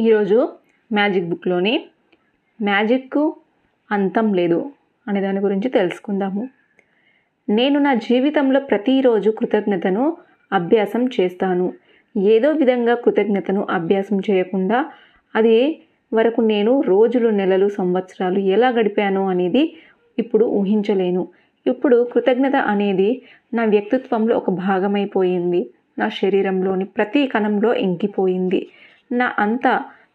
ఈరోజు magic బుక్లోని magic అంతం లేదు అనే దాని గురించి తెలుసుకుందాము. నేను నా జీవితంలో ప్రతిరోజు కృతజ్ఞతను అభ్యాసం చేస్తాను. ఏదో విధంగా కృతజ్ఞతను అభ్యాసం చేయకుండా అది వరకు నేను రోజులు నెలలు సంవత్సరాలు ఎలా గడిపాను అనేది ఇప్పుడు ఊహించలేను. ఇప్పుడు కృతజ్ఞత అనేది నా వ్యక్తిత్వంలో ఒక భాగమైపోయింది. నా శరీరంలోని ప్రతి కణంలో ఇంకిపోయింది. నా అంత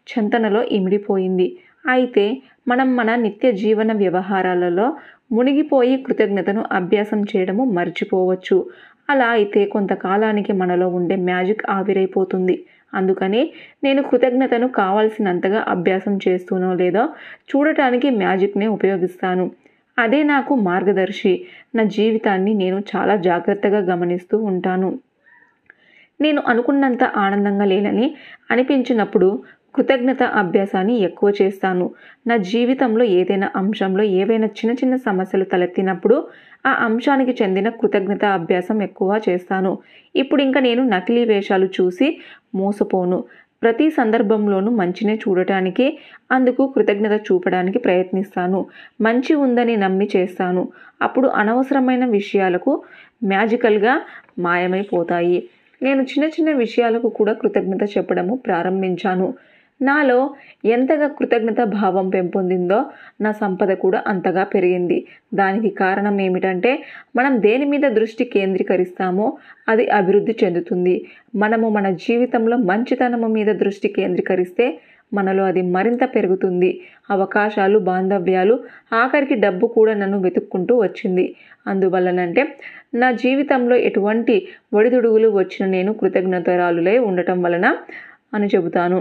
చెంతనలో ఇమిడిపోయింది. అయితే మనం మన నిత్య జీవన వ్యవహారాలలో మునిగిపోయి కృతజ్ఞతను అభ్యాసం చేయడము మర్చిపోవచ్చు. అలా అయితే కొంతకాలానికి మనలో ఉండే మ్యాజిక్ ఆవిరైపోతుంది. అందుకని నేను కృతజ్ఞతను కావాల్సినంతగా అభ్యాసం చేస్తూనో లేదో చూడటానికి మ్యాజిక్నే ఉపయోగిస్తాను. అదే నాకు మార్గదర్శి. నా జీవితాన్ని నేను చాలా జాగ్రత్తగా గమనిస్తూ ఉంటాను. నేను అనుకున్నంత ఆనందంగా లేనని అనిపించినప్పుడు కృతజ్ఞత అభ్యాసాన్ని ఎక్కువ చేస్తాను. నా జీవితంలో ఏదైనా అంశంలో ఏవైనా చిన్న చిన్న సమస్యలు తలెత్తినప్పుడు ఆ అంశానికి చెందిన కృతజ్ఞత అభ్యాసం ఎక్కువ చేస్తాను. ఇప్పుడు ఇంకా నేను నకిలీ వేషాలు చూసి మోసపోను. ప్రతి సందర్భంలోనూ మంచినే చూడటానికి అందుకు కృతజ్ఞత చూపడానికి ప్రయత్నిస్తాను. మంచి ఉందని నమ్మి చేస్తాను. అప్పుడు అనవసరమైన విషయాలకు మ్యాజికల్గా మాయమైపోతాయి. నేను చిన్న చిన్న విషయాలకు కూడా కృతజ్ఞత చెప్పడము ప్రారంభించాను. నాలో ఎంతగా కృతజ్ఞత భావం పెంపొందిందో నా సంపద కూడా అంతగా పెరిగింది. దానికి కారణం ఏమిటంటే మనం దేని మీద దృష్టి కేంద్రీకరిస్తామో అది అభివృద్ధి చెందుతుంది. మనము మన జీవితంలో మంచితనము మీద దృష్టి కేంద్రీకరిస్తే మనలో అది మరింత పెరుగుతుంది. అవకాశాలు బాంధవ్యాలు ఆఖరికి డబ్బు కూడా నన్ను వెతుక్కుంటూ వచ్చింది. అందువల్లనంటే నా జీవితంలో ఎటువంటి ఒడిదుడుగులు వచ్చిన నేను కృతజ్ఞతరాలులై ఉండటం వలన అని చెబుతాను.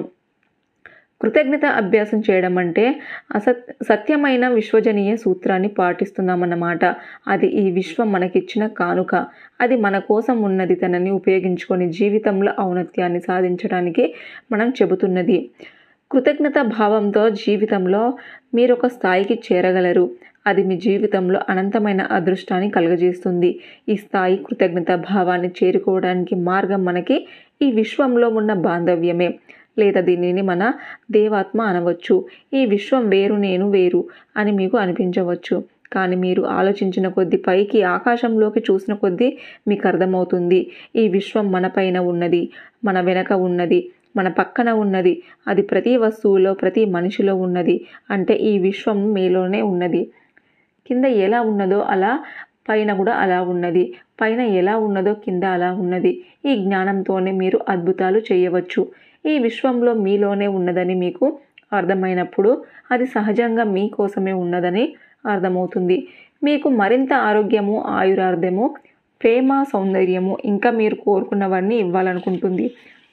కృతజ్ఞత అభ్యాసం చేయడం అంటే అసత్ సత్యమైన విశ్వజనీయ సూత్రాన్ని పాటిస్తున్నామన్నమాట. అది ఈ విశ్వం మనకిచ్చిన కానుక. అది మన కోసం ఉన్నది తనని ఉపయోగించుకొని జీవితంలో ఔన్నత్యాన్ని సాధించడానికి మనం చెబుతున్నది. కృతజ్ఞత భావంతో జీవితంలో మీరు ఒక స్థాయికి చేరగలరు. అది మీ జీవితంలో అనంతమైన అదృష్టాన్ని కలుగజేస్తుంది. ఈ స్థాయి కృతజ్ఞత భావాన్ని చేరుకోవడానికి మార్గం మనకి ఈ విశ్వంలో ఉన్న బాంధవ్యమే. లేదా దీనిని మన దేవాత్మ అనవచ్చు. ఈ విశ్వం వేరు నేను వేరు అని మీకు అనిపించవచ్చు. కానీ మీరు ఆలోచించిన కొద్దీ పైకి ఆకాశంలోకి చూసిన కొద్దీ మీకు అర్థమవుతుంది. ఈ విశ్వం మన పైన ఉన్నది మన వెనక ఉన్నది. మన పక్కన ఉన్నది. అది ప్రతి వస్తువులో ప్రతి మనిషిలో ఉన్నది. అంటే ఈ విశ్వం మీలోనే ఉన్నది. కింద ఎలా ఉన్నదో అలా పైన కూడా అలా ఉన్నది. పైన ఎలా ఉన్నదో కింద అలా ఉన్నది. ఈ జ్ఞానంతోనే మీరు అద్భుతాలు చేయవచ్చు. ఈ విశ్వంలో మీలోనే ఉన్నదని మీకు అర్థమైనప్పుడు అది సహజంగా మీకోసమే ఉన్నదని అర్థమవుతుంది. మీకు మరింత ఆరోగ్యము ఆయురార్థము ప్రేమ సౌందర్యము ఇంకా మీరు కోరుకున్నవన్నీ ఇవ్వాలనుకుంటుంది.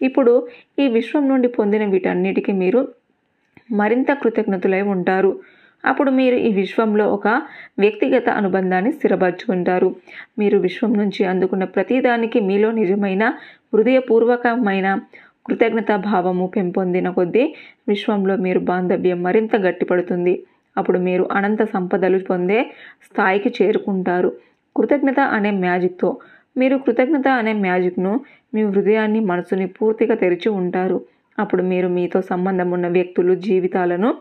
ఇప్పుడు ఈ విశ్వం నుండి పొందిన వీటన్నిటికీ మీరు మరింత కృతజ్ఞతులై ఉంటారు. అప్పుడు మీరు ఈ విశ్వంలో ఒక వ్యక్తిగత అనుబంధాన్ని స్థిరపరచుకుంటారు. మీరు విశ్వం నుంచి అందుకున్న ప్రతిదానికి మీలో నిజమైన హృదయపూర్వకమైన కృతజ్ఞత భావము పెంపొందిన కొద్దీ విశ్వంలో మీరు బాంధవ్యం మరింత గట్టిపడుతుంది. అప్పుడు మీరు అనంత సంపదలు పొందే స్థాయికి చేరుకుంటారు. కృతజ్ఞత అనే మ్యాజిక్తో మీరు కృతజ్ఞత అనే మ్యాజిక్ను మీ హృదయాన్ని మనసుని పూర్తిగా తెరిచి ఉంటారు. అప్పుడు మీరు మీతో సంబంధం ఉన్న వ్యక్తులు జీవితాలను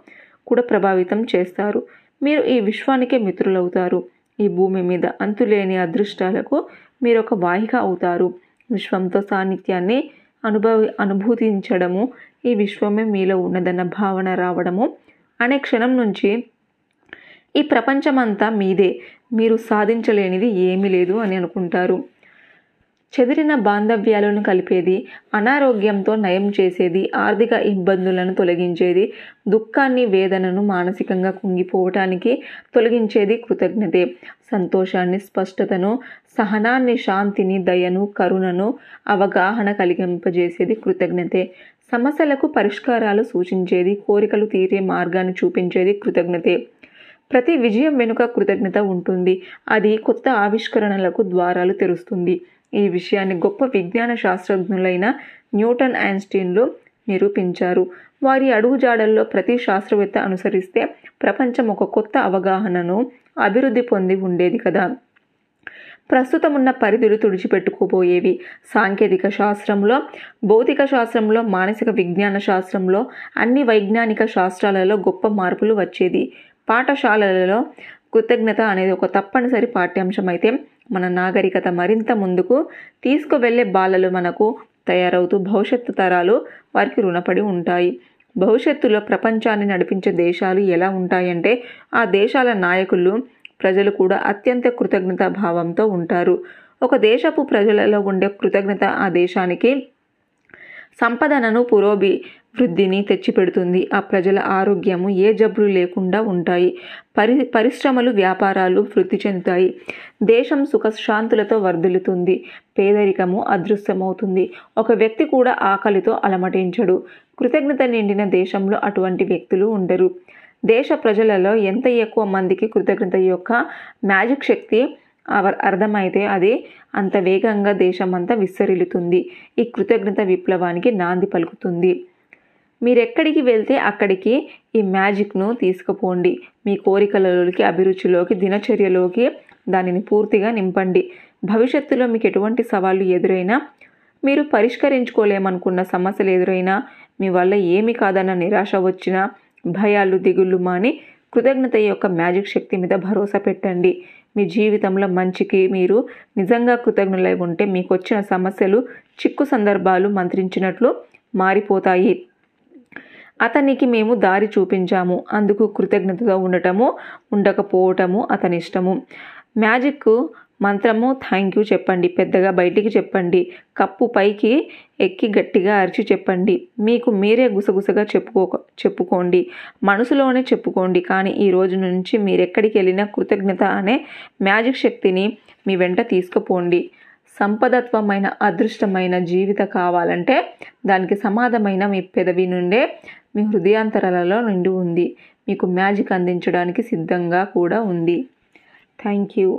కూడా ప్రభావితం చేస్తారు. మీరు ఈ విశ్వానికే మిత్రులవుతారు. ఈ భూమి మీద అంతులేని అదృష్టాలకు మీరు ఒక వాహిక అవుతారు. విశ్వంతో సాన్నిధ్యాన్ని అనుభవి అనుభూతించడము ఈ విశ్వమే మీలో ఉన్నదన్న భావన రావడము అనే క్షణం నుంచి ఈ ప్రపంచమంతా మీదే. మీరు సాధించలేనిది ఏమీ లేదు అని అనుకుంటారు. చెదిరిన బాంధవ్యాలను కలిపేది అనారోగ్యంతో నయం చేసేది ఆర్థిక ఇబ్బందులను తొలగించేది దుఃఖాన్ని వేదనను మానసికంగా కుంగిపోవటానికి తొలగించేది కృతజ్ఞతే సంతోషాన్ని స్పష్టతను సహనాన్ని శాంతిని దయను కరుణను అవగాహన కలిగింపజేసేది కృతజ్ఞతే సమస్యలకు పరిష్కారాలు సూచించేది కోరికలు తీరే మార్గాన్ని చూపించేది కృతజ్ఞతే. ప్రతి విజయం వెనుక కృతజ్ఞత ఉంటుంది అది కొత్త ఆవిష్కరణలకు ద్వారాలు తెరుస్తుంది. ఈ విషయాన్ని గొప్ప విజ్ఞాన శాస్త్రజ్ఞులైన న్యూటన్ ఐన్స్టీన్లు నిరూపించారు. వారి అడుగుజాడల్లో ప్రతి శాస్త్రవేత్త అనుసరిస్తే ప్రపంచం ఒక కొత్త అవగాహనను అభివృద్ధి పొంది ఉండేది కదా. ప్రస్తుతం ఉన్న పరిధులు తుడిచిపెట్టుకోబోయేవి. సాంకేతిక శాస్త్రంలో భౌతిక శాస్త్రంలో మానసిక విజ్ఞాన శాస్త్రంలో అన్ని వైజ్ఞానిక శాస్త్రాలలో గొప్ప మార్పులు వచ్చేది. పాఠశాలలలో కృతజ్ఞత అనేది ఒక తప్పనిసరి పాఠ్యాంశం అయితే మన నాగరికత మరింత ముందుకు తీసుకువెళ్ళే బాలలు మనకు తయారవుతూ భవిష్యత్తు తరాలు వారికి రుణపడి ఉంటాయి. భవిష్యత్తులో ప్రపంచాన్ని నడిపించే దేశాలు ఎలా ఉంటాయంటే ఆ దేశాల నాయకులు ప్రజలు కూడా అత్యంత కృతజ్ఞత భావంతో ఉంటారు. ఒక దేశపు ప్రజలలో ఉండే కృతజ్ఞత ఆ దేశానికి సంపదనను పురోభి వృద్ధిని తెచ్చిపెడుతుంది. ఆ ప్రజల ఆరోగ్యము ఏ జబ్బులు లేకుండా ఉంటాయి. పరి పరిశ్రమలు వ్యాపారాలు వృద్ధి చెందుతాయి. దేశం సుఖశాంతులతో వర్ధిల్లుతుంది. పేదరికము అదృశ్యమవుతుంది. ఒక వ్యక్తి కూడా ఆకలితో అలమటించడు. కృతజ్ఞత నిండిన దేశంలో అటువంటి వ్యక్తులు ఉండరు. దేశ ప్రజలలో ఎంత ఎక్కువ మందికి కృతజ్ఞత యొక్క మ్యాజిక్ శక్తి అర్థమైతే అది. అంత వేగంగా దేశమంతా విస్తరిల్లుతుంది. ఈ కృతజ్ఞత విప్లవానికి నాంది పలుకుతుంది. మీరెక్కడికి వెళ్తే అక్కడికి ఈ మ్యాజిక్ను తీసుకుపోండి. మీ కోరికలలోకి అభిరుచిలోకి దినచర్యలోకి దానిని పూర్తిగా నింపండి. భవిష్యత్తులో మీకు ఎటువంటి సవాళ్ళు ఎదురైనా మీరు పరిష్కరించుకోలేమనుకున్న సమస్యలు ఎదురైనా మీ వల్ల ఏమి కాదన్న నిరాశ వచ్చినా భయాలు దిగుళ్ళు మాని కృతజ్ఞత యొక్క మ్యాజిక్ శక్తి మీద భరోసా పెట్టండి. మీ జీవితంలో మంచికి మీరు నిజంగా కృతజ్ఞులై ఉంటే మీకు వచ్చిన సమస్యలు చిక్కు సందర్భాలు మంత్రించినట్లు మారిపోతాయి. అతనికి మేము దారి చూపించాము. అందుకు కృతజ్ఞతగా ఉండటము ఉండకపోవటము అతని ఇష్టము మ్యాజిక్ మంత్రము థ్యాంక్ యూ చెప్పండి. పెద్దగా బయటికి చెప్పండి. కప్పు పైకి ఎక్కి గట్టిగా అరిచి చెప్పండి. మీకు మీరే గుసగుసగా చెప్పుకో చెప్పుకోండి. మనసులోనే చెప్పుకోండి. కానీ ఈ రోజు నుంచి మీరెక్కడికి వెళ్ళినా కృతజ్ఞత అనే మ్యాజిక్ శక్తిని మీ వెంట తీసుకుపోండి. సంపదత్వమైన అదృష్టమైన జీవిత కావాలంటే దానికి సమాధమైన మీ పెదవి నుండే మీ హృదయాంతరాలలో నిండి ఉంది. మీకు మ్యాజిక్ అందించడానికి సిద్ధంగా కూడా ఉంది. Thank you.